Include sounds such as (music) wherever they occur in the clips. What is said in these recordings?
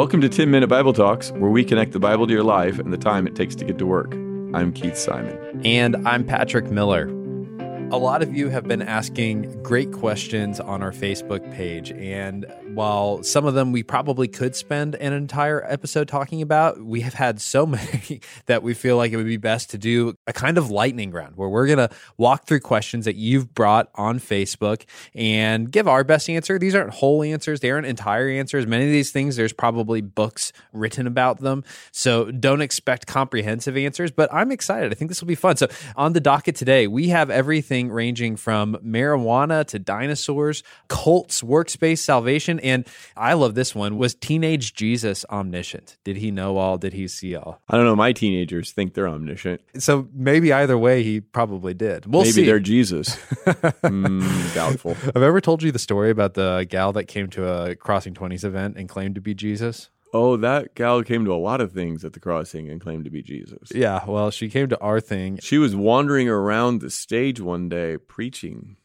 Welcome to 10 Minute Bible Talks, where we connect the Bible to your life and the time it takes to get to work. I'm Keith Simon. And I'm Patrick Miller. A lot of you have been asking great questions on our Facebook page. And while some of them we probably could spend an entire episode talking about, we have had so (laughs) many that we feel like it would be best to do a kind of lightning round where we're going to walk through questions that you've brought on Facebook and give our best answer. These aren't whole answers, they aren't entire answers. Many of these things, there's probably books written about them. So don't expect comprehensive answers, but I'm excited. I think this will be fun. So on the docket today, we have everything ranging from marijuana to dinosaurs, cults, works-based salvation, and I love this one. Was teenage Jesus omniscient? Did he know all? Did he see all? I don't know. My teenagers think they're omniscient. So maybe either way, he probably did. We'll Maybe see. they're Jesus. (laughs) mm, doubtful. I've ever told you the story about the gal that came to a Crossing 20s event and claimed to be Jesus? Oh, that gal came to a lot of things at the crossing and claimed to be Jesus. Yeah, well, she came to our thing. She was wandering around the stage one day preaching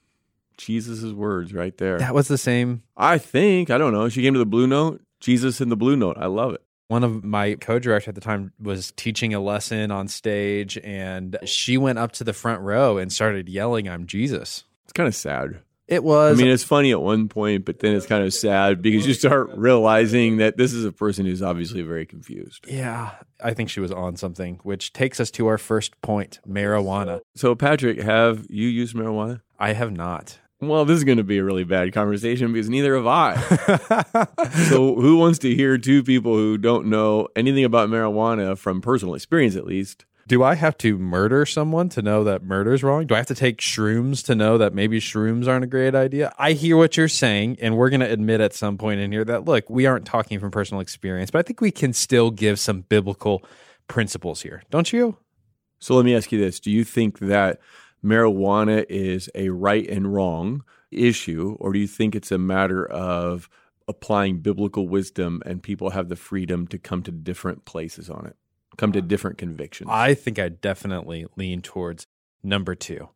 Jesus' words right there. That was the same. I think, I don't know. She came to the Blue Note, Jesus in the Blue Note. I love it. One of my co directors at the time was teaching a lesson on stage, and she went up to the front row and started yelling, I'm Jesus. It's kind of sad. It was. I mean, it's funny at one point, but then it's kind of sad because you start realizing that this is a person who's obviously very confused. yeah, I think she was on something, which takes us to our first point marijuana. So, Patrick, have you used marijuana? I have not. Well, this is going to be a really bad conversation because neither have I. (laughs) so, who wants to hear two people who don't know anything about marijuana from personal experience, at least? Do I have to murder someone to know that murder's wrong? Do I have to take shrooms to know that maybe shrooms aren't a great idea? I hear what you're saying, and we're going to admit at some point in here that, look, we aren't talking from personal experience, but I think we can still give some biblical principles here. Don't you? So, let me ask you this Do you think that marijuana is a right and wrong issue, or do you think it's a matter of applying biblical wisdom and people have the freedom to come to different places on it, come to uh, different convictions? I think I definitely lean towards number two.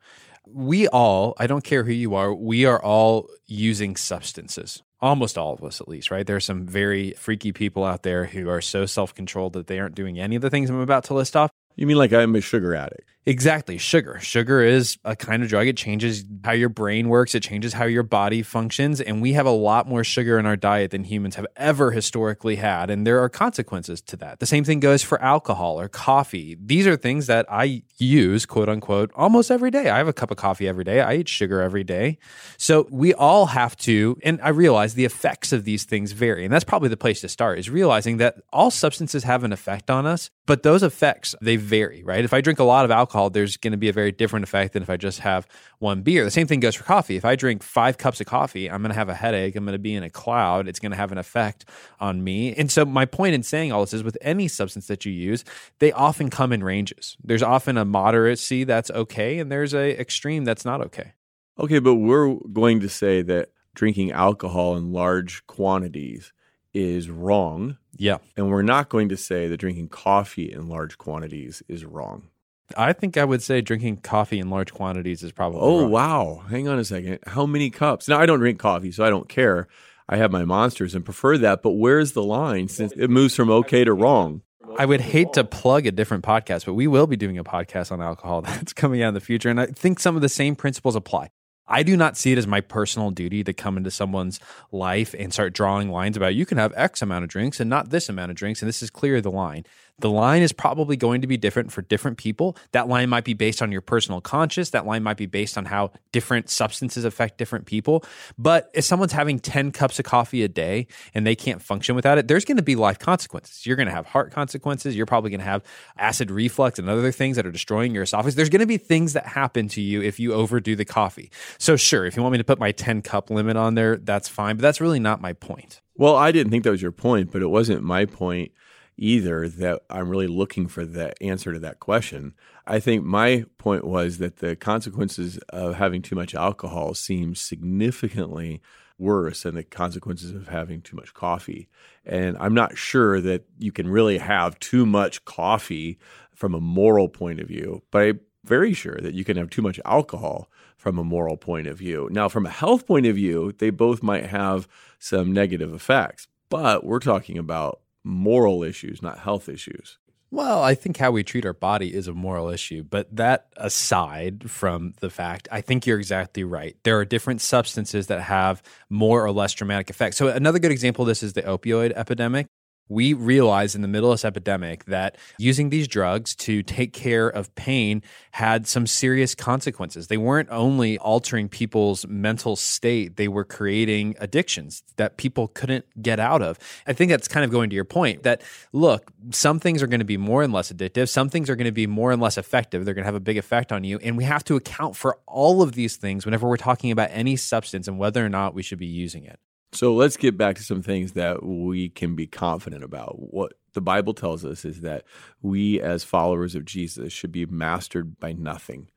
We all, I don't care who you are, we are all using substances. Almost all of us, at least, right? There are some very freaky people out there who are so self controlled that they aren't doing any of the things I'm about to list off. you mean like I'm a sugar addict? Exactly. Sugar. Sugar is a kind of drug. It changes how your brain works, it changes how your body functions. And we have a lot more sugar in our diet than humans have ever historically had. And there are consequences to that. The same thing goes for alcohol or coffee. These are things that I use, quote unquote, almost every day. I have a cup of coffee every day. I eat sugar every day. So we all have to, and I realize the effects of these things vary. And that's probably the place to start is realizing that all substances have an effect on us, but those effects, they vary, right? If I drink a lot of alcohol, there's going to be a very different effect than if I just have one beer. The same thing goes for coffee. If I drink five cups of coffee, I'm going to have a headache. I'm going to be in a cloud. It's going to have an effect on me. And so, my point in saying all this is with any substance that you use, they often come in ranges. There's often a moderacy that's okay, and there's a extreme that's not okay. Okay, but we're going to say that drinking alcohol in large quantities is wrong. Yeah. And we're not going to say that drinking coffee in large quantities is wrong. I think I would say drinking coffee in large quantities is probably. Oh, wrong. wow. Hang on a second. How many cups? Now, I don't drink coffee, so I don't care. I have my monsters and prefer that. But where's the line since it moves from okay to wrong? I would hate to plug a different podcast, but we will be doing a podcast on alcohol (laughs) that's coming out in the future. And I think some of the same principles apply. I do not see it as my personal duty to come into someone's life and start drawing lines about you can have X amount of drinks and not this amount of drinks. And this is clear the line. The line is probably going to be different for different people. That line might be based on your personal conscience. That line might be based on how different substances affect different people. But if someone's having 10 cups of coffee a day and they can't function without it, there's going to be life consequences. You're going to have heart consequences. You're probably going to have acid reflux and other things that are destroying your esophagus. There's going to be things that happen to you if you overdo the coffee. So, sure, if you want me to put my 10 cup limit on there, that's fine. But that's really not my point. Well, I didn't think that was your point, but it wasn't my point either that I'm really looking for the answer to that question. I think my point was that the consequences of having too much alcohol seem significantly worse than the consequences of having too much coffee. And I'm not sure that you can really have too much coffee from a moral point of view, but I'm very sure that you can have too much alcohol from a moral point of view. Now, from a health point of view, they both might have some negative effects, but we're talking about moral issues, not health issues. Well, I think how we treat our body is a moral issue. But that aside from the fact, I think you're exactly right. There are different substances that have more or less dramatic effects. So, another good example of this is the opioid epidemic we realized in the middle of this epidemic that using these drugs to take care of pain had some serious consequences. They weren't only altering people's mental state, they were creating addictions that people couldn't get out of. I think that's kind of going to your point that look, some things are going to be more and less addictive, some things are going to be more and less effective. They're going to have a big effect on you. And we have to account for all of these things whenever we're talking about any substance and whether or not we should be using it. So let's get back to some things that we can be confident about. What the Bible tells us is that we, as followers of Jesus, should be mastered by nothing,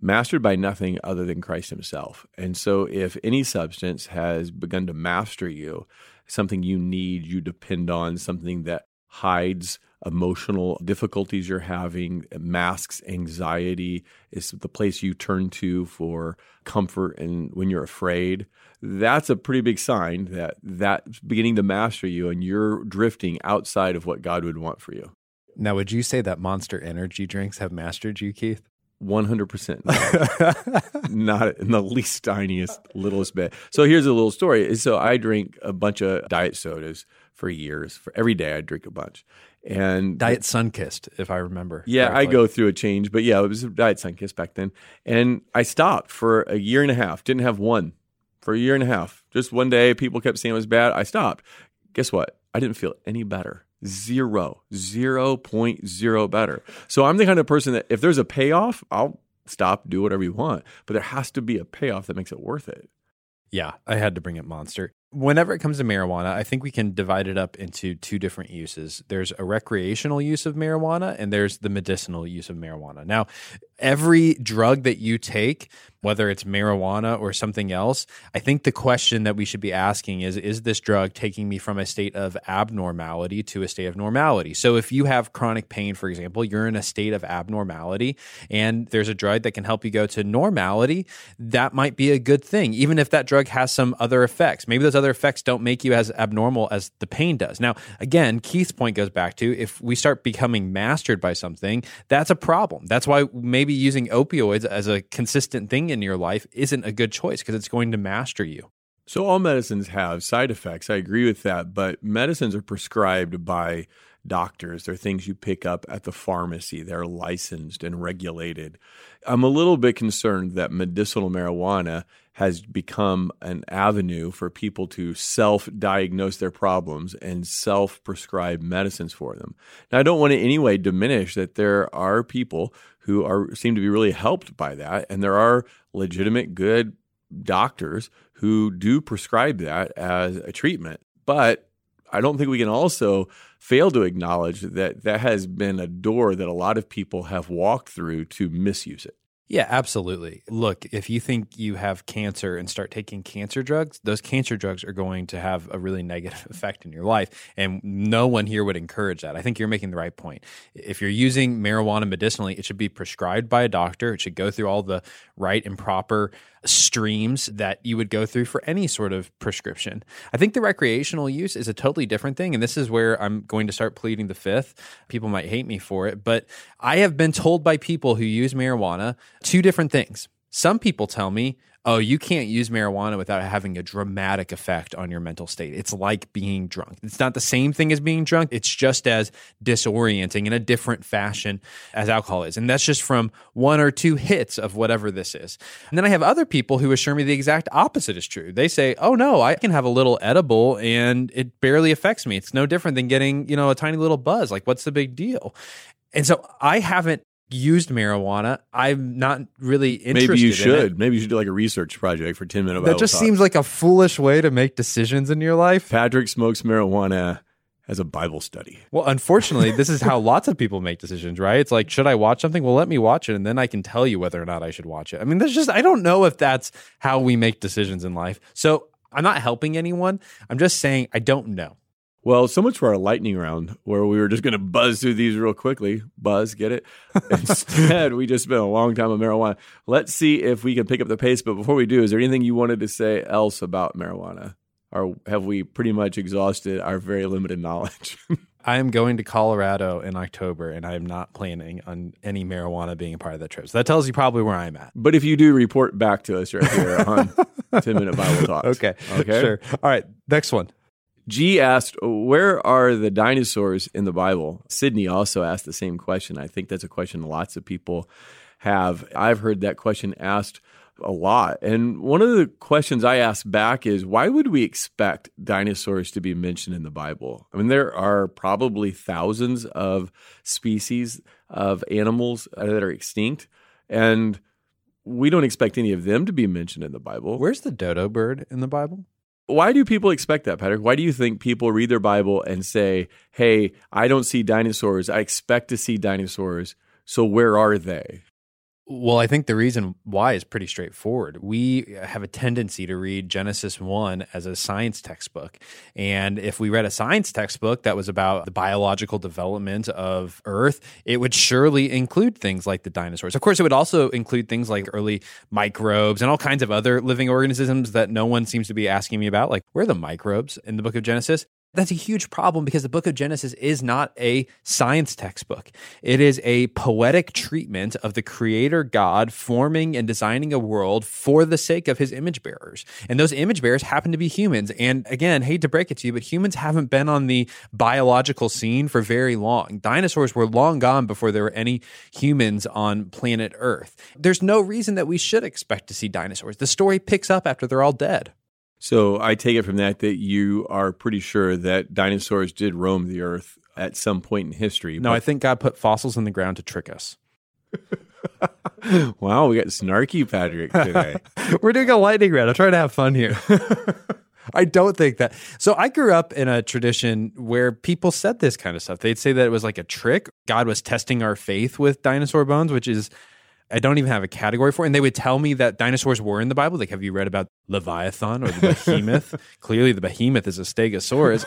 mastered by nothing other than Christ Himself. And so, if any substance has begun to master you, something you need, you depend on, something that hides emotional difficulties you're having, masks anxiety, is the place you turn to for comfort and when you're afraid. That's a pretty big sign that that's beginning to master you and you're drifting outside of what God would want for you. Now, would you say that monster energy drinks have mastered you, Keith? 100% (laughs) not in the least tiniest littlest bit so here's a little story so i drink a bunch of diet sodas for years for every day i drink a bunch and Diet Sunkist, if I remember. Yeah, correctly. I go through a change, but yeah, it was Diet Sunkist back then. And I stopped for a year and a half. Didn't have one for a year and a half. Just one day, people kept saying it was bad. I stopped. Guess what? I didn't feel any better. Zero, zero point zero better. So I'm the kind of person that if there's a payoff, I'll stop, do whatever you want. But there has to be a payoff that makes it worth it. Yeah, I had to bring up Monster whenever it comes to marijuana, I think we can divide it up into two different uses. There's a recreational use of marijuana and there's the medicinal use of marijuana. Now, every drug that you take, whether it's marijuana or something else, I think the question that we should be asking is is this drug taking me from a state of abnormality to a state of normality? So if you have chronic pain, for example, you're in a state of abnormality and there's a drug that can help you go to normality, that might be a good thing, even if that drug has some other effects. Maybe those other effects don't make you as abnormal as the pain does. Now, again, Keith's point goes back to if we start becoming mastered by something, that's a problem. That's why maybe using opioids as a consistent thing in your life isn't a good choice because it's going to master you. So, all medicines have side effects. I agree with that, but medicines are prescribed by doctors. They're things you pick up at the pharmacy. They're licensed and regulated. I'm a little bit concerned that medicinal marijuana has become an avenue for people to self diagnose their problems and self prescribe medicines for them. Now, I don't want to in any way diminish that there are people who are seem to be really helped by that, and there are legitimate good doctors who do prescribe that as a treatment. But I don't think we can also fail to acknowledge that that has been a door that a lot of people have walked through to misuse it. Yeah, absolutely. Look, if you think you have cancer and start taking cancer drugs, those cancer drugs are going to have a really negative (laughs) effect in your life. And no one here would encourage that. I think you're making the right point. If you're using marijuana medicinally, it should be prescribed by a doctor. It should go through all the right and proper streams that you would go through for any sort of prescription. I think the recreational use is a totally different thing. And this is where I'm going to start pleading the fifth. People might hate me for it, but I have been told by people who use marijuana two different things. Some people tell me, oh, you can't use marijuana without having a dramatic effect on your mental state. It's like being drunk. It's not the same thing as being drunk, it's just as disorienting in a different fashion as alcohol is. And that's just from one or two hits of whatever this is. And then I have other people who assure me the exact opposite is true. They say, oh, no, I can have a little edible and it barely affects me. It's no different than getting, you know, a tiny little buzz. Like, what's the big deal? And so I haven't used marijuana. I'm not really interested. Maybe you should. Maybe you should do like a research project for ten minutes. That just seems like a foolish way to make decisions in your life. Patrick smokes marijuana as a Bible study. Well, unfortunately, this is how (laughs) lots of people make decisions, right? It's like, should I watch something? Well, let me watch it, and then I can tell you whether or not I should watch it. I mean, there's just I don't know if that's how we make decisions in life. So I'm not helping anyone. I'm just saying I don't know. Well, so much for our lightning round, where we were just going to buzz through these real quickly. Buzz, get it? (laughs) Instead, we just spent a long time on marijuana. Let's see if we can pick up the pace. But before we do, is there anything you wanted to say else about marijuana? or have we pretty much exhausted our very limited knowledge? (laughs) I am going to Colorado in October, and I am not planning on any marijuana being a part of that trip. So that tells you probably where I'm at. But if you do, report back to us right here on (laughs) 10 Minute Bible Talk. Okay. Okay. Sure. All right. Next one. G asked, Where are the dinosaurs in the Bible? Sydney also asked the same question. I think that's a question lots of people have. I've heard that question asked a lot. And one of the questions I ask back is why would we expect dinosaurs to be mentioned in the Bible? I mean, there are probably thousands of species of animals that are extinct. And we don't expect any of them to be mentioned in the Bible. Where's the dodo bird in the Bible? Why do people expect that, Patrick? Why do you think people read their Bible and say, hey, I don't see dinosaurs. I expect to see dinosaurs. So where are they? Well, I think the reason why is pretty straightforward. We have a tendency to read Genesis 1 as a science textbook. And if we read a science textbook that was about the biological development of Earth, it would surely include things like the dinosaurs. Of course, it would also include things like early microbes and all kinds of other living organisms that no one seems to be asking me about. Like, where are the microbes in the book of Genesis? That's a huge problem because the book of Genesis is not a science textbook. It is a poetic treatment of the creator God forming and designing a world for the sake of his image bearers. And those image bearers happen to be humans. And again, hate to break it to you, but humans haven't been on the biological scene for very long. Dinosaurs were long gone before there were any humans on planet Earth. There's no reason that we should expect to see dinosaurs. The story picks up after they're all dead. So I take it from that that you are pretty sure that dinosaurs did roam the earth at some point in history. No, I think God put fossils in the ground to trick us. (laughs) wow, we got snarky Patrick today. (laughs) We're doing a lightning round. I'm trying to have fun here. (laughs) I don't think that. So I grew up in a tradition where people said this kind of stuff. They'd say that it was like a trick. God was testing our faith with dinosaur bones, which is I don't even have a category for it. And they would tell me that dinosaurs were in the Bible. Like, have you read about Leviathan or the (laughs) behemoth? Clearly, the behemoth is a stegosaurus.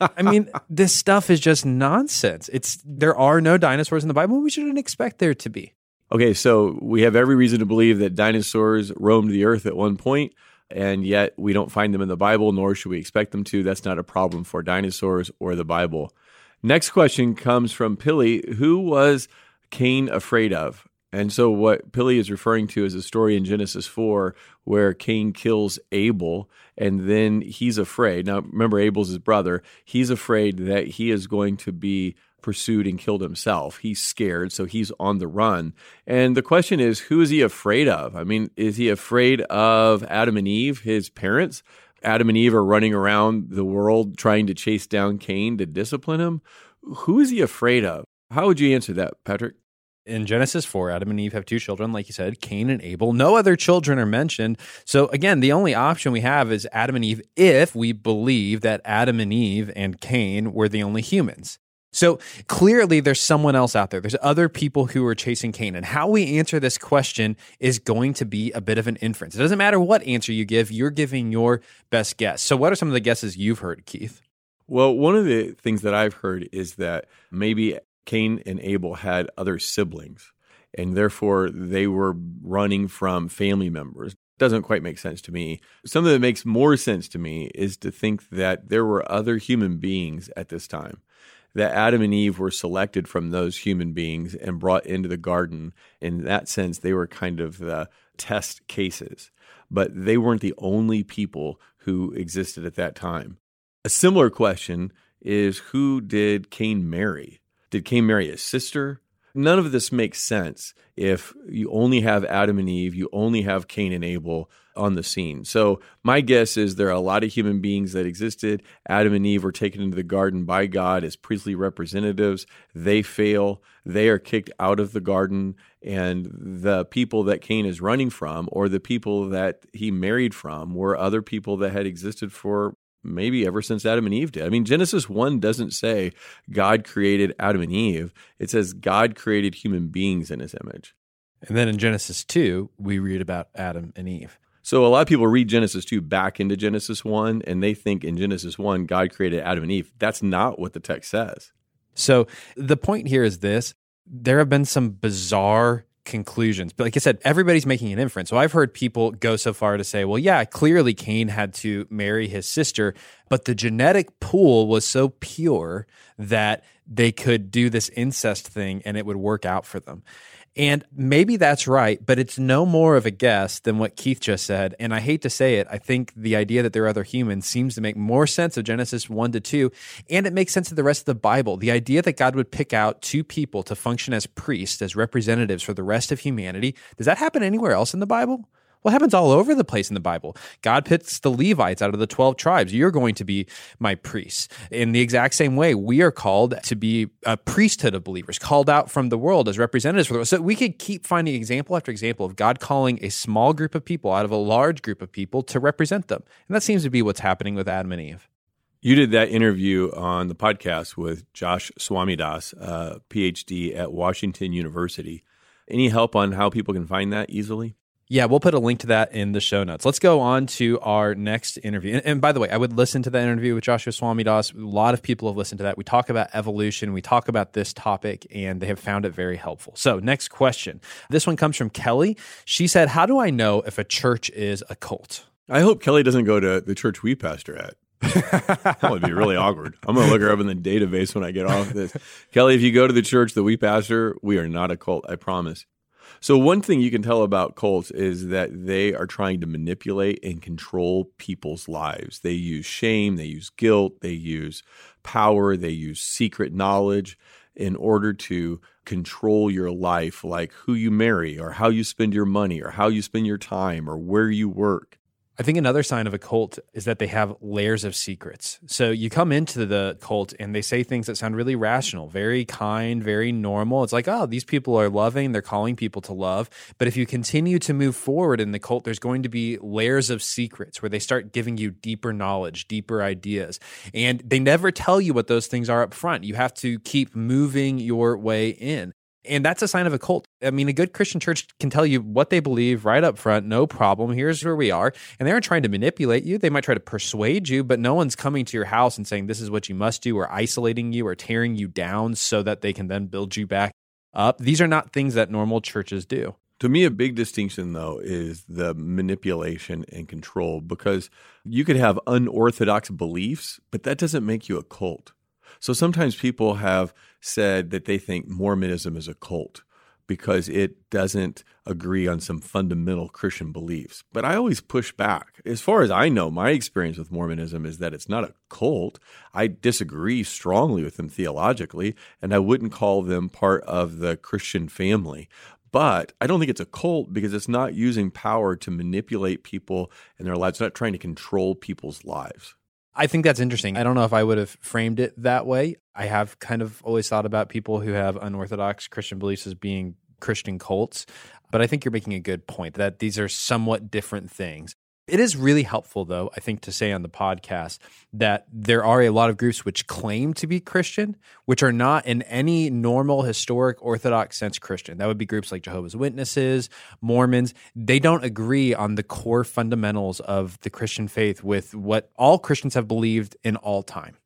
I mean, this stuff is just nonsense. It's there are no dinosaurs in the Bible. We shouldn't expect there to be. Okay, so we have every reason to believe that dinosaurs roamed the earth at one point, and yet we don't find them in the Bible, nor should we expect them to. That's not a problem for dinosaurs or the Bible. Next question comes from Pilly. Who was Cain afraid of? And so, what Pili is referring to is a story in Genesis 4 where Cain kills Abel, and then he's afraid. Now, remember, Abel's his brother. He's afraid that he is going to be pursued and killed himself. He's scared, so he's on the run. And the question is, who is he afraid of? I mean, is he afraid of Adam and Eve, his parents? Adam and Eve are running around the world trying to chase down Cain to discipline him. Who is he afraid of? How would you answer that, Patrick? In Genesis 4, Adam and Eve have two children, like you said, Cain and Abel. No other children are mentioned. So, again, the only option we have is Adam and Eve if we believe that Adam and Eve and Cain were the only humans. So, clearly, there's someone else out there. There's other people who are chasing Cain. And how we answer this question is going to be a bit of an inference. It doesn't matter what answer you give, you're giving your best guess. So, what are some of the guesses you've heard, Keith? Well, one of the things that I've heard is that maybe Cain and Abel had other siblings, and therefore they were running from family members. Doesn't quite make sense to me. Something that makes more sense to me is to think that there were other human beings at this time, that Adam and Eve were selected from those human beings and brought into the garden. In that sense, they were kind of the test cases, but they weren't the only people who existed at that time. A similar question is who did Cain marry? Did Cain marry his sister? None of this makes sense if you only have Adam and Eve, you only have Cain and Abel on the scene. So, my guess is there are a lot of human beings that existed. Adam and Eve were taken into the garden by God as priestly representatives. They fail, they are kicked out of the garden, and the people that Cain is running from, or the people that he married from, were other people that had existed for maybe ever since Adam and Eve did. I mean, Genesis 1 doesn't say God created Adam and Eve, it says God created human beings in his image. And then in Genesis 2, we read about Adam and Eve. So a lot of people read Genesis 2 back into Genesis 1 and they think in Genesis 1 God created Adam and Eve. That's not what the text says. So the point here is this there have been some bizarre conclusions. But like I said, everybody's making an inference. So I've heard people go so far to say, well, yeah, clearly Cain had to marry his sister, but the genetic pool was so pure that they could do this incest thing and it would work out for them. And maybe that's right, but it's no more of a guess than what Keith just said. And I hate to say it, I think the idea that there are other humans seems to make more sense of Genesis 1 to 2, and it makes sense of the rest of the Bible. The idea that God would pick out two people to function as priests, as representatives for the rest of humanity, does that happen anywhere else in the Bible? Well, happens all over the place in the Bible. God picks the Levites out of the 12 tribes. You're going to be my priests. In the exact same way, we are called to be a priesthood of believers, called out from the world as representatives for the world. So we could keep finding example after example of God calling a small group of people out of a large group of people to represent them. And that seems to be what's happening with Adam and Eve. You did that interview on the podcast with Josh Swamidass, a PhD at Washington University. Any help on how people can find that easily? Yeah, we'll put a link to that in the show notes. Let's go on to our next interview. And, and by the way, I would listen to that interview with Joshua Swamidass. A lot of people have listened to that. We talk about evolution, we talk about this topic, and they have found it very helpful. So, next question. This one comes from Kelly. She said, How do I know if a church is a cult? I hope Kelly doesn't go to the church we pastor at. (laughs) that would be really awkward. I'm going to look her up in the database when I get off this. Kelly, if you go to the church that we pastor, we are not a cult, I promise. So, one thing you can tell about cults is that they are trying to manipulate and control people's lives. They use shame, they use guilt, they use power, they use secret knowledge in order to control your life, like who you marry, or how you spend your money, or how you spend your time, or where you work. I think another sign of a cult is that they have layers of secrets. So you come into the cult and they say things that sound really rational, very kind, very normal. It's like, oh, these people are loving, they're calling people to love. But if you continue to move forward in the cult, there's going to be layers of secrets where they start giving you deeper knowledge, deeper ideas. And they never tell you what those things are up front. You have to keep moving your way in. And that's a sign of a cult. I mean, a good Christian church can tell you what they believe right up front, no problem. Here's where we are. And they aren't trying to manipulate you. They might try to persuade you, but no one's coming to your house and saying, this is what you must do, or isolating you, or tearing you down so that they can then build you back up. These are not things that normal churches do. To me, a big distinction, though, is the manipulation and control because you could have unorthodox beliefs, but that doesn't make you a cult. So sometimes people have said that they think Mormonism is a cult because it doesn't agree on some fundamental Christian beliefs. But I always push back. As far as I know, my experience with Mormonism is that it's not a cult. I disagree strongly with them theologically, and I wouldn't call them part of the Christian family. But I don't think it's a cult because it's not using power to manipulate people in their lives, it's not trying to control people's lives. I think that's interesting. I don't know if I would have framed it that way. I have kind of always thought about people who have unorthodox Christian beliefs as being Christian cults, but I think you're making a good point that these are somewhat different things. It is really helpful, though, I think, to say on the podcast that there are a lot of groups which claim to be Christian, which are not in any normal, historic, Orthodox sense Christian. That would be groups like Jehovah's Witnesses, Mormons. They don't agree on the core fundamentals of the Christian faith with what all Christians have believed in all time.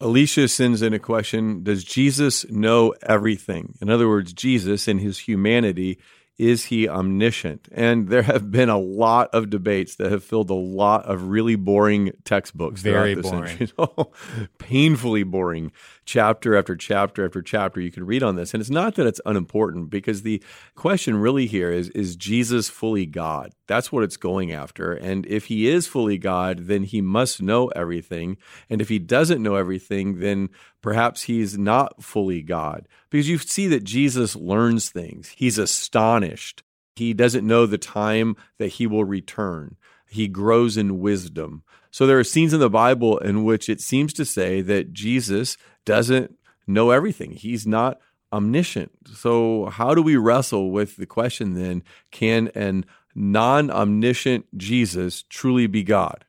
Alicia sends in a question Does Jesus know everything? In other words, Jesus, in his humanity, is he omniscient? And there have been a lot of debates that have filled a lot of really boring textbooks. Very boring. (laughs) Painfully boring chapter after chapter after chapter you can read on this. And it's not that it's unimportant because the question really here is is Jesus fully God? That's what it's going after. And if he is fully God, then he must know everything. And if he doesn't know everything, then perhaps he's not fully God. Because you see that Jesus learns things. He's astonished. He doesn't know the time that he will return. He grows in wisdom. So there are scenes in the Bible in which it seems to say that Jesus doesn't know everything. He's not omniscient. So, how do we wrestle with the question then can an non omniscient Jesus truly be God?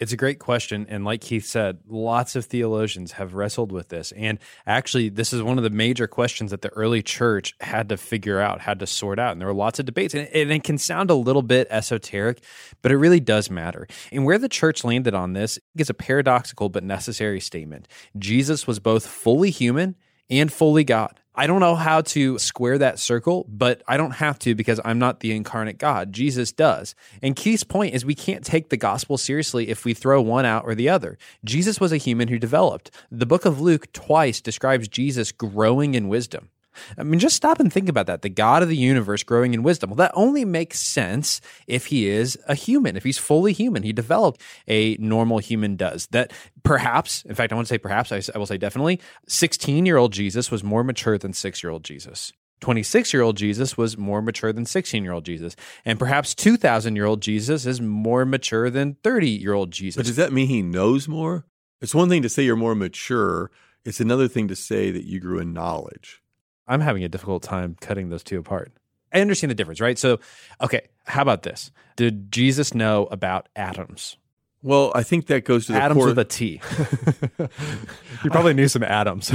It's a great question. And like Keith said, lots of theologians have wrestled with this. And actually, this is one of the major questions that the early church had to figure out, had to sort out. And there were lots of debates. And it, can sound a little bit esoteric, but it really does matter. And where the church landed on this is a paradoxical but necessary statement Jesus was both fully human and fully God. I don't know how to square that circle, but I don't have to because I'm not the incarnate God. Jesus does. And Keith's point is we can't take the gospel seriously if we throw one out or the other. Jesus was a human who developed. The book of Luke twice describes Jesus growing in wisdom. I mean, just stop and think about that. The God of the universe growing in wisdom. Well, that only makes sense if he is a human, if he's fully human. He developed a normal human does. That perhaps, in fact, I want to say perhaps, I, will say definitely, 16 year old Jesus was more mature than six year old Jesus. 26 year old Jesus was more mature than 16 year old Jesus. And perhaps 2,000 year old Jesus is more mature than 30 year old Jesus. But does that mean he knows more? It's one thing to say you're more mature, it's another thing to say that you grew in knowledge. I'm having a difficult time cutting those two apart. I understand the difference, right? So, okay, how about this? Did Jesus know about atoms? Well, I think that goes to the atoms core. with a T. (laughs) you probably knew some atoms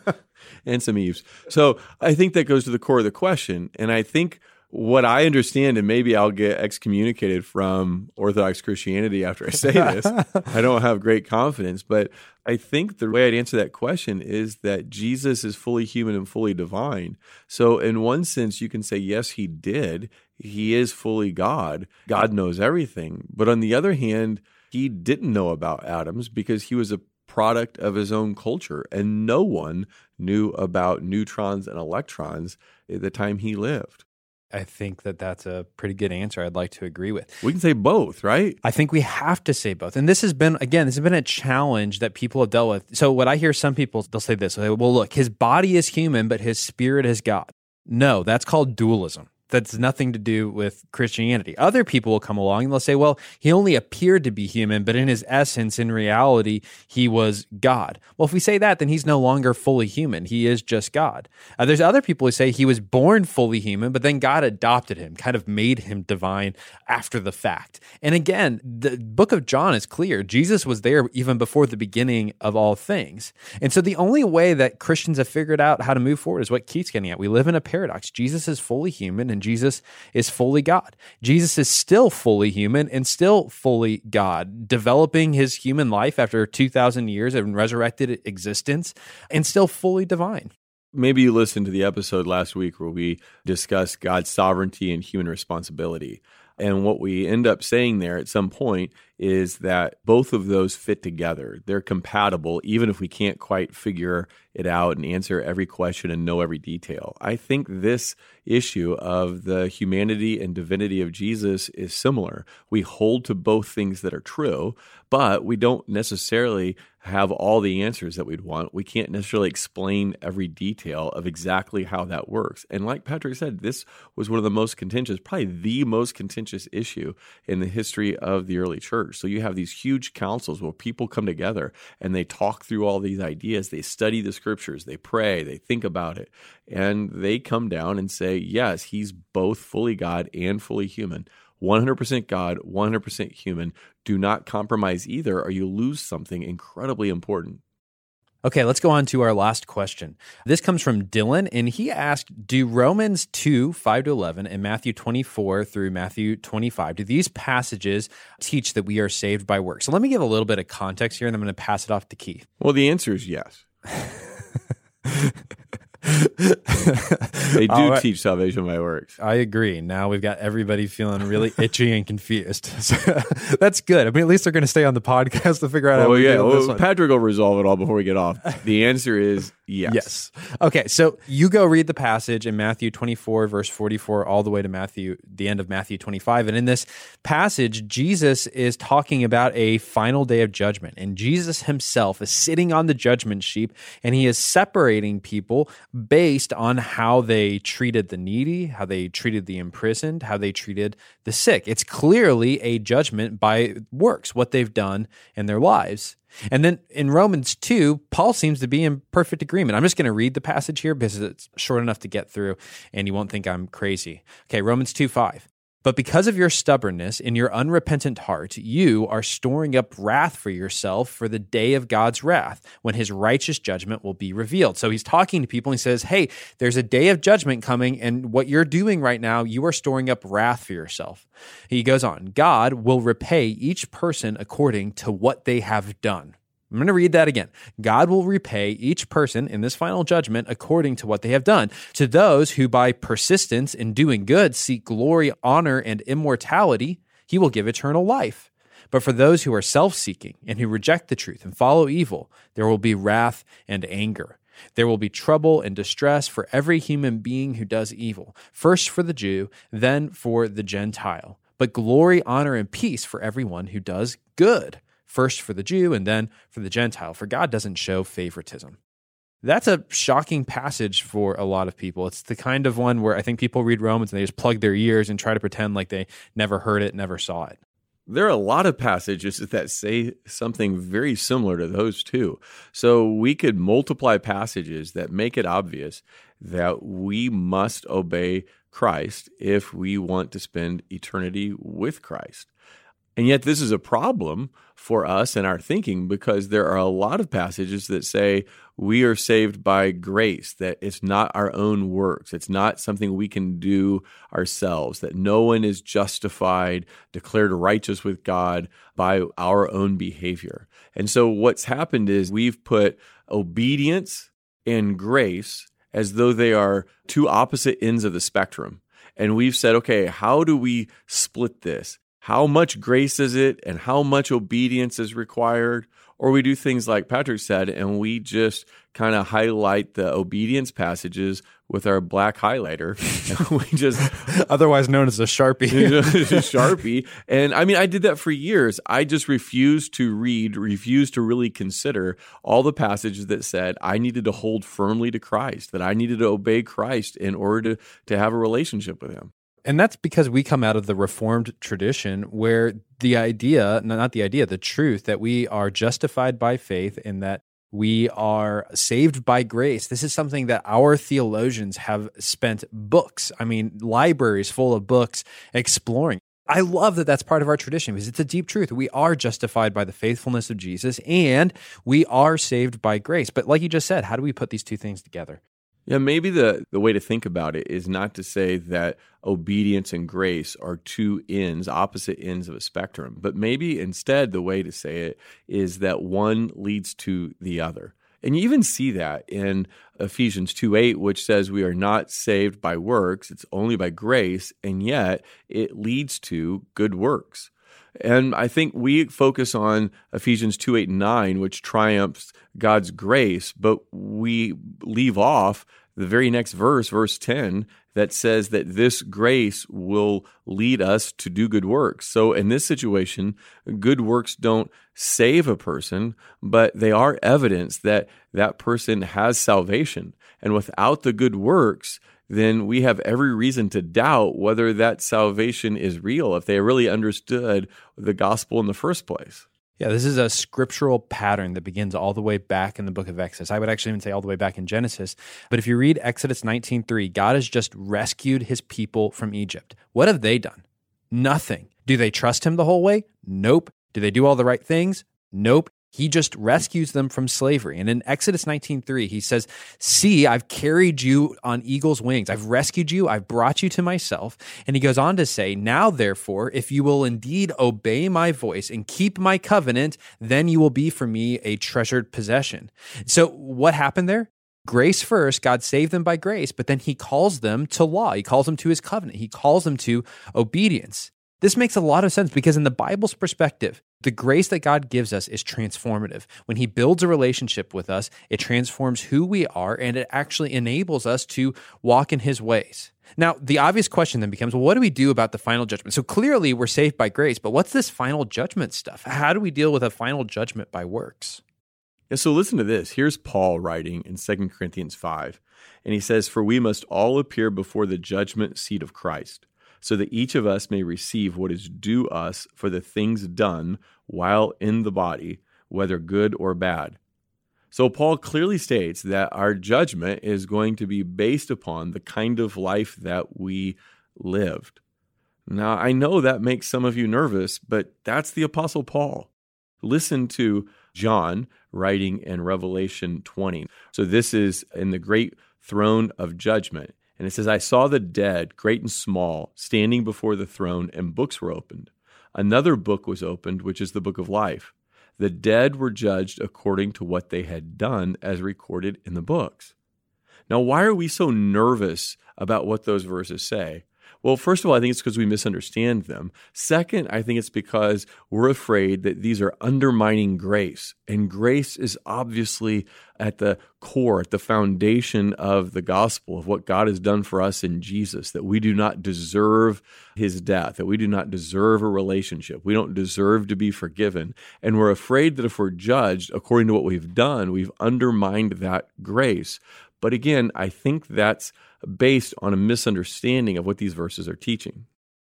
(laughs) and some Eves. So I think that goes to the core of the question. And I think what I understand, and maybe I'll get excommunicated from Orthodox Christianity after I say this. (laughs) I don't have great confidence, but I think the way I'd answer that question is that Jesus is fully human and fully divine. So, in one sense, you can say, yes, he did. He is fully God. God knows everything. But on the other hand, he didn't know about atoms because he was a product of his own culture, and no one knew about neutrons and electrons at the time he lived. I think that that's a pretty good answer. I'd like to agree with. We can say both, right? I think we have to say both. And this has been, again, this has been a challenge that people have dealt with. So, what I hear some people, they'll say this, well, look, his body is human, but his spirit is God. No, that's called dualism that's nothing to do with Christianity. Other people will come along and they'll say, well, he only appeared to be human, but in his essence, in reality, he was God. Well, if we say that, then he's no longer fully human. He is just God. Uh, there's other people who say he was born fully human, but then God adopted him, kind of made him divine after the fact. And again, the book of John is clear. Jesus was there even before the beginning of all things. And so the only way that Christians have figured out how to move forward is what Keith's getting at. We live in a paradox. Jesus is fully human and Jesus is fully God. Jesus is still fully human and still fully God, developing his human life after 2,000 years of resurrected existence and still fully divine. Maybe you listened to the episode last week where we discussed God's sovereignty and human responsibility. And what we end up saying there at some point is that both of those fit together. They're compatible, even if we can't quite figure it out and answer every question and know every detail. I think this issue of the humanity and divinity of Jesus is similar. We hold to both things that are true, but we don't necessarily have all the answers that we'd want. We can't necessarily explain every detail of exactly how that works. And like Patrick said, this was one of the most contentious, probably the most contentious issue in the history of the early church. So you have these huge councils where people come together and they talk through all these ideas, they study the scriptures, they pray, they think about it, and they come down and say, yes, he's both fully God and fully human. 100% God, 100% human. Do not compromise either, or you lose something incredibly important. Okay, let's go on to our last question. This comes from Dylan, and he asked Do Romans 2, 5 to 11, and Matthew 24 through Matthew 25, do these passages teach that we are saved by works? So let me give a little bit of context here, and I'm going to pass it off to Keith. Well, the answer is yes. (laughs) (laughs) they do right. teach salvation by works. I agree. Now we've got everybody feeling really (laughs) itchy and confused. (laughs) So that's good. I mean, at least they're going to stay on the podcast to figure out we yeah, well, Patrick will resolve it all before we get off. The answer is yes. Yes. Okay. So you go read the passage in Matthew 24, verse 44, all the way to Matthew, the end of Matthew 25. And in this passage, Jesus is talking about a final day of judgment. And Jesus himself is sitting on the judgment seat and he is separating people based on how they treated the needy, how they treated the imprisoned, how they treated the sick. It's clearly a judgment by works, what they've done in their lives. And then in Romans 2, Paul seems to be in perfect agreement. I'm just going to read the passage here because it's short enough to get through and you won't think I'm crazy. Okay, Romans 2 5. But because of your stubbornness in your unrepentant heart, you are storing up wrath for yourself for the day of God's wrath, when his righteous judgment will be revealed. So he's talking to people and he says, Hey, there's a day of judgment coming, and what you're doing right now, you are storing up wrath for yourself. He goes on, God will repay each person according to what they have done. I'm going to read that again. God will repay each person in this final judgment according to what they have done. To those who by persistence in doing good seek glory, honor, and immortality, he will give eternal life. But for those who are self seeking and who reject the truth and follow evil, there will be wrath and anger. There will be trouble and distress for every human being who does evil, first for the Jew, then for the Gentile. But glory, honor, and peace for everyone who does good first for the Jew and then for the Gentile, for God doesn't show favoritism. That's a shocking passage for a lot of people. It's the kind of one where I think people read Romans and they just plug their ears and try to pretend like they never heard it, never saw it. There are a lot of passages (laughs) that say something very similar to those two. So we could multiply passages that make it obvious that we must obey Christ if we want to spend eternity with Christ. And yet, this is a problem for us and our thinking because there are a lot of passages that say we are saved by grace, that it's not our own works, it's not something we can do ourselves, that no one is justified, declared righteous with God by our own behavior. And so, what's happened is we've put obedience and grace as though they are two opposite ends of the spectrum. And we've said, okay, how do we split this? How much grace is it and how much obedience is required? Or we do things like Patrick said, and we just kind of highlight the obedience passages with our black highlighter. (laughs) we just (laughs) otherwise known as a sharpie. (laughs) sharpie. And I mean, I did that for years. I just refused to read, refused to really consider all the passages that said I needed to hold firmly to Christ, that I needed to obey Christ in order to, to have a relationship with him. And that's because we come out of the Reformed tradition where the idea, not the idea, the truth that we are justified by faith and that we are saved by grace. This is something that our theologians have spent books, I mean, libraries full of books exploring. I love that that's part of our tradition because it's a deep truth. We are justified by the faithfulness of Jesus and we are saved by grace. But like you just said, how do we put these two things together? Yeah, maybe the, the way to think about it is not to say that obedience and grace are two ends, opposite ends of a spectrum, but maybe instead the way to say it is that one leads to the other. And you even see that in Ephesians 2 8, which says we are not saved by works, it's only by grace, and yet it leads to good works. And I think we focus on Ephesians 2 8 and 9, which triumphs God's grace, but we leave off the very next verse, verse 10, that says that this grace will lead us to do good works. So in this situation, good works don't save a person, but they are evidence that that person has salvation. And without the good works, then we have every reason to doubt whether that salvation is real, if they really understood the gospel in the first place. Yeah, this is a scriptural pattern that begins all the way back in the book of Exodus. I would actually even say all the way back in Genesis. But if you read Exodus 19:3, God has just rescued his people from Egypt. What have they done? Nothing. Do they trust him the whole way? Nope. Do they do all the right things? Nope. He just rescues them from slavery. And in Exodus 19:3, he says, "See, I've carried you on eagle's wings. I've rescued you. I've brought you to myself." And he goes on to say, "Now therefore, if you will indeed obey my voice and keep my covenant, then you will be for me a treasured possession." So, what happened there? Grace first, God saved them by grace, but then he calls them to law. He calls them to his covenant. He calls them to obedience. This makes a lot of sense because, in the Bible's perspective, the grace that God gives us is transformative. When He builds a relationship with us, it transforms who we are and it actually enables us to walk in His ways. Now, the obvious question then becomes well, what do we do about the final judgment? So clearly we're saved by grace, but what's this final judgment stuff? How do we deal with a final judgment by works? Yeah, so listen to this. Here's Paul writing in 2 Corinthians 5, and he says, For we must all appear before the judgment seat of Christ so that each of us may receive what is due us for the things done while in the body, whether good or bad. So, Paul clearly states that our judgment is going to be based upon the kind of life that we lived. Now, I know that makes some of you nervous, but that's the Apostle Paul. Listen to John writing in Revelation 20. So, this is in the great throne of judgment. And it says, I saw the dead, great and small, standing before the throne, and books were opened. Another book was opened, which is the book of life. The dead were judged according to what they had done, as recorded in the books. Now, why are we so nervous about what those verses say? Well, first of all, I think it's because we misunderstand them. Second, I think it's because we're afraid that these are undermining grace. And grace is obviously at the core, at the foundation of the gospel, of what God has done for us in Jesus, that we do not deserve his death, that we do not deserve a relationship. We don't deserve to be forgiven. And we're afraid that if we're judged according to what we've done, we've undermined that grace. But again, I think that's based on a misunderstanding of what these verses are teaching.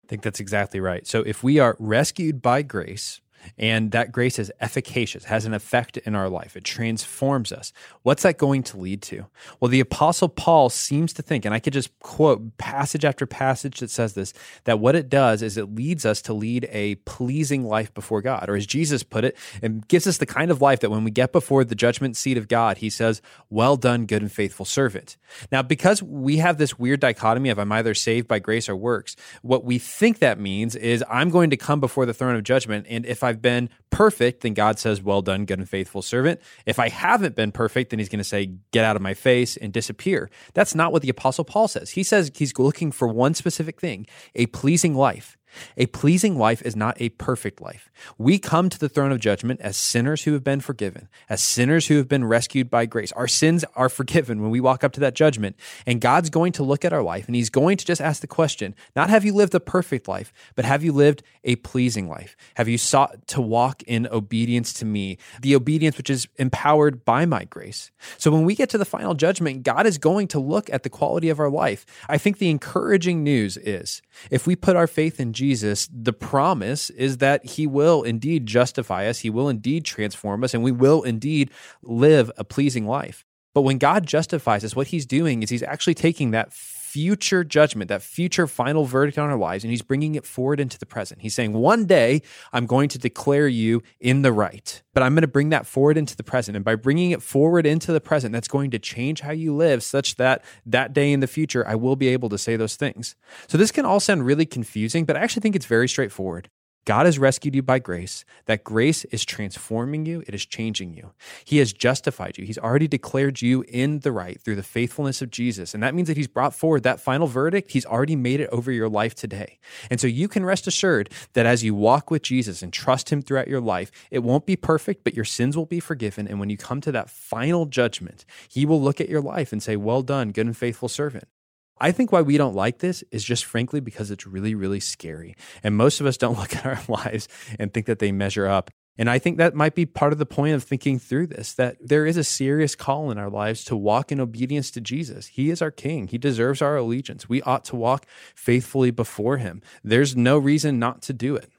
I think that's exactly right. So if we are rescued by grace, and that grace is efficacious, has an effect in our life. It transforms us. What's that going to lead to? Well, the Apostle Paul seems to think, and I could just quote passage after passage that says this, that what it does is it leads us to lead a pleasing life before God. Or as Jesus put it, it gives us the kind of life that when we get before the judgment seat of God, he says, Well done, good and faithful servant. Now, because we have this weird dichotomy of I'm either saved by grace or works, what we think that means is I'm going to come before the throne of judgment, and if I I've been perfect, then God says, Well done, good and faithful servant. If I haven't been perfect, then he's going to say, Get out of my face and disappear. That's not what the Apostle Paul says. He says he's looking for one specific thing a pleasing life. A pleasing life is not a perfect life. We come to the throne of judgment as sinners who have been forgiven, as sinners who have been rescued by grace. Our sins are (laughs) forgiven when we walk up to that judgment. And God's going to look at our life and He's going to just ask the question not have you lived a perfect life, but have you lived a pleasing life? Have you sought to walk in obedience to me, the obedience which is empowered by my grace? So when we get to the final judgment, God is going to look at the quality of our life. I think the encouraging news is if we put our faith in Jesus, Jesus, the promise is that he will indeed justify us, he will indeed transform us, and we will indeed live a pleasing life. But when God justifies us, what he's doing is he's actually taking that future judgment, that future final verdict on our lives, and he's bringing it forward into the present. He's saying, One day I'm going to declare you in the right, but I'm going to bring that forward into the present. And by bringing it forward into the present, that's going to change how you live such that that day in the future, I will be able to say those things. So this can all sound really confusing, but I actually think it's very straightforward. God has rescued you by grace. That grace is transforming you, it is changing you. He has justified you. He's already declared you in the right through the faithfulness of Jesus. And that means that He's brought forward that final verdict. He's already made it over your life today. And so you can rest assured that as you walk with Jesus and trust Him throughout your life, it won't be perfect, but your sins will be forgiven. And when you come to that final judgment, He will look at your life and say, Well done, good and faithful servant. I think why we don't like this is just frankly because it's really, really scary. And most of us don't (laughs) look at our lives and think that they measure up. And I think that might be part of the point of thinking through this that there is a serious call in our lives to walk in obedience to Jesus. He is our king, He deserves our allegiance. We ought to walk faithfully before Him. There's no reason not to do it.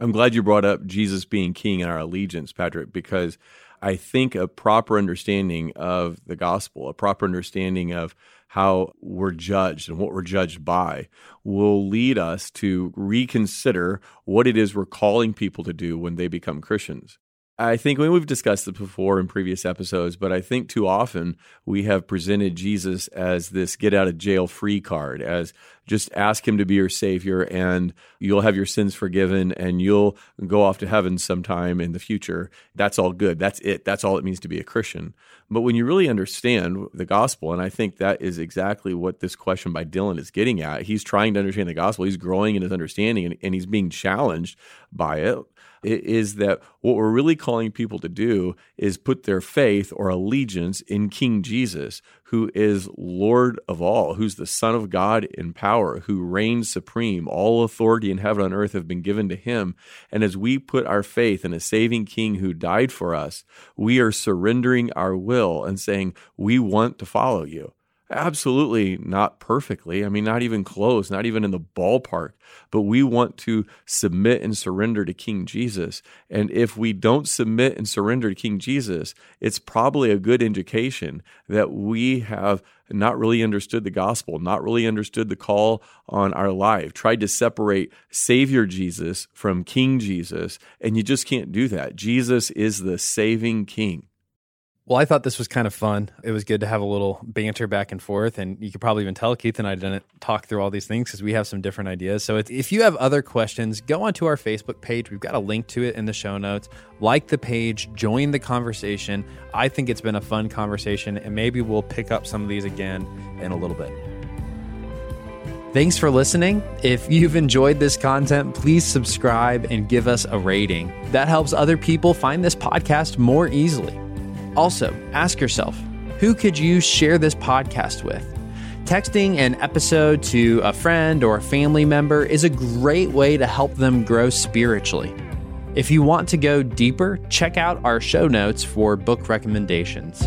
I'm glad you brought up Jesus being king and our allegiance, Patrick, because I think a proper understanding of the gospel, a proper understanding of how we're judged and what we're judged by will lead us to reconsider what it is we're calling people to do when they become Christians. I think we've discussed this before in previous episodes, but I think too often we have presented Jesus as this get out of jail free card, as just ask him to be your savior and you'll have your sins forgiven and you'll go off to heaven sometime in the future. That's all good. That's it. That's all it means to be a Christian. But when you really understand the gospel, and I think that is exactly what this question by Dylan is getting at, he's trying to understand the gospel. He's growing in his understanding and, and he's being challenged by it is that what we're really calling people to do is put their faith or allegiance in King Jesus, who is Lord of all, who's the Son of God in power, who reigns supreme. All authority in heaven and earth have been given to him. And as we put our faith in a saving King who died for us, we are surrendering our will and saying, We want to follow you. Absolutely not perfectly. I mean, not even close, not even in the ballpark. But we want to submit and surrender to King Jesus. And if we don't submit and surrender to King Jesus, it's probably a good indication that we have not really understood the gospel, not really understood the call on our life, tried to separate Savior Jesus from King Jesus. And you just can't do that. Jesus is the saving King. Well, I thought this was kind of fun. It was good to have a little banter back and forth. And you could probably even tell Keith and I didn't talk through all these things because we have some different ideas. So if you have other questions, go onto our Facebook page. We've got a link to it in the show notes. Like the page, join the conversation. I think it's been a fun conversation, and maybe we'll pick up some of these again in a little bit. Thanks for listening. If you've enjoyed this content, please subscribe and give us a rating. That helps other people find this podcast more easily. Also, ask yourself who could you share this podcast with? Texting an episode to a friend or a family member is a great way to help them grow spiritually. If you want to go deeper, check out our show notes for book recommendations.